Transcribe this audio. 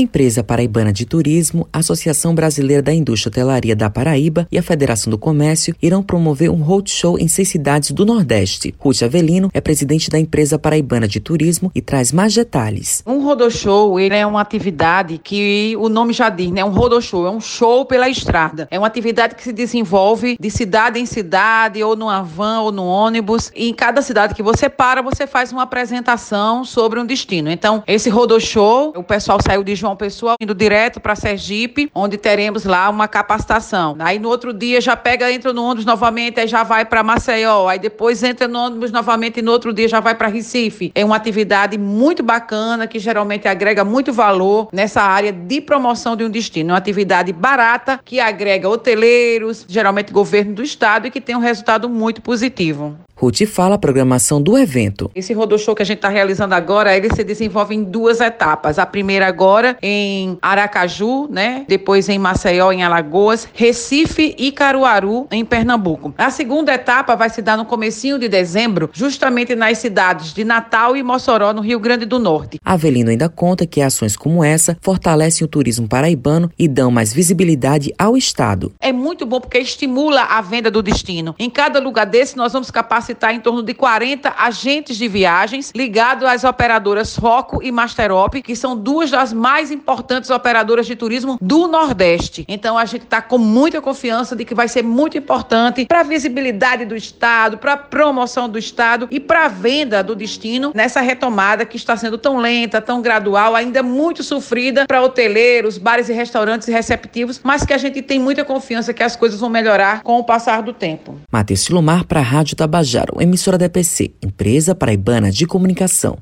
A empresa paraibana de turismo, a Associação Brasileira da Indústria Hotelaria da Paraíba e a Federação do Comércio irão promover um roadshow em seis cidades do Nordeste. Ruth Avelino é presidente da empresa paraibana de turismo e traz mais detalhes. Um roadshow é uma atividade que o nome já diz, né? Um roadshow é um show pela estrada. É uma atividade que se desenvolve de cidade em cidade, ou numa van ou no ônibus. E em cada cidade que você para, você faz uma apresentação sobre um destino. Então, esse roadshow, o pessoal saiu de João Pessoa, indo direto para Sergipe, onde teremos lá uma capacitação. Aí no outro dia já pega, entra no ônibus novamente, aí já vai para Maceió, aí depois entra no ônibus novamente e no outro dia já vai para Recife. É uma atividade muito bacana que geralmente agrega muito valor nessa área de promoção de um destino. É uma atividade barata que agrega hoteleiros, geralmente governo do estado e que tem um resultado muito positivo. Ruth fala a programação do evento. Esse roadshow que a gente está realizando agora, ele se desenvolve em duas etapas. A primeira agora em Aracaju, né? Depois em Maceió, em Alagoas, Recife e Caruaru, em Pernambuco. A segunda etapa vai se dar no comecinho de dezembro, justamente nas cidades de Natal e Mossoró, no Rio Grande do Norte. Avelino ainda conta que ações como essa fortalecem o turismo paraibano e dão mais visibilidade ao estado. É muito bom porque estimula a venda do destino. Em cada lugar desse, nós vamos capacitar capacitar em torno de 40 agentes de viagens ligados às operadoras Roco e Masterop, que são duas das mais importantes operadoras de turismo do Nordeste. Então a gente está com muita confiança de que vai ser muito importante para a visibilidade do Estado, para a promoção do Estado e para a venda do destino nessa retomada que está sendo tão lenta, tão gradual, ainda muito sofrida para hoteleiros, bares e restaurantes receptivos, mas que a gente tem muita confiança que as coisas vão melhorar com o passar do tempo. Matheus Silomar para a Rádio Tabajara emissora da EPC, Empresa Paraibana de Comunicação.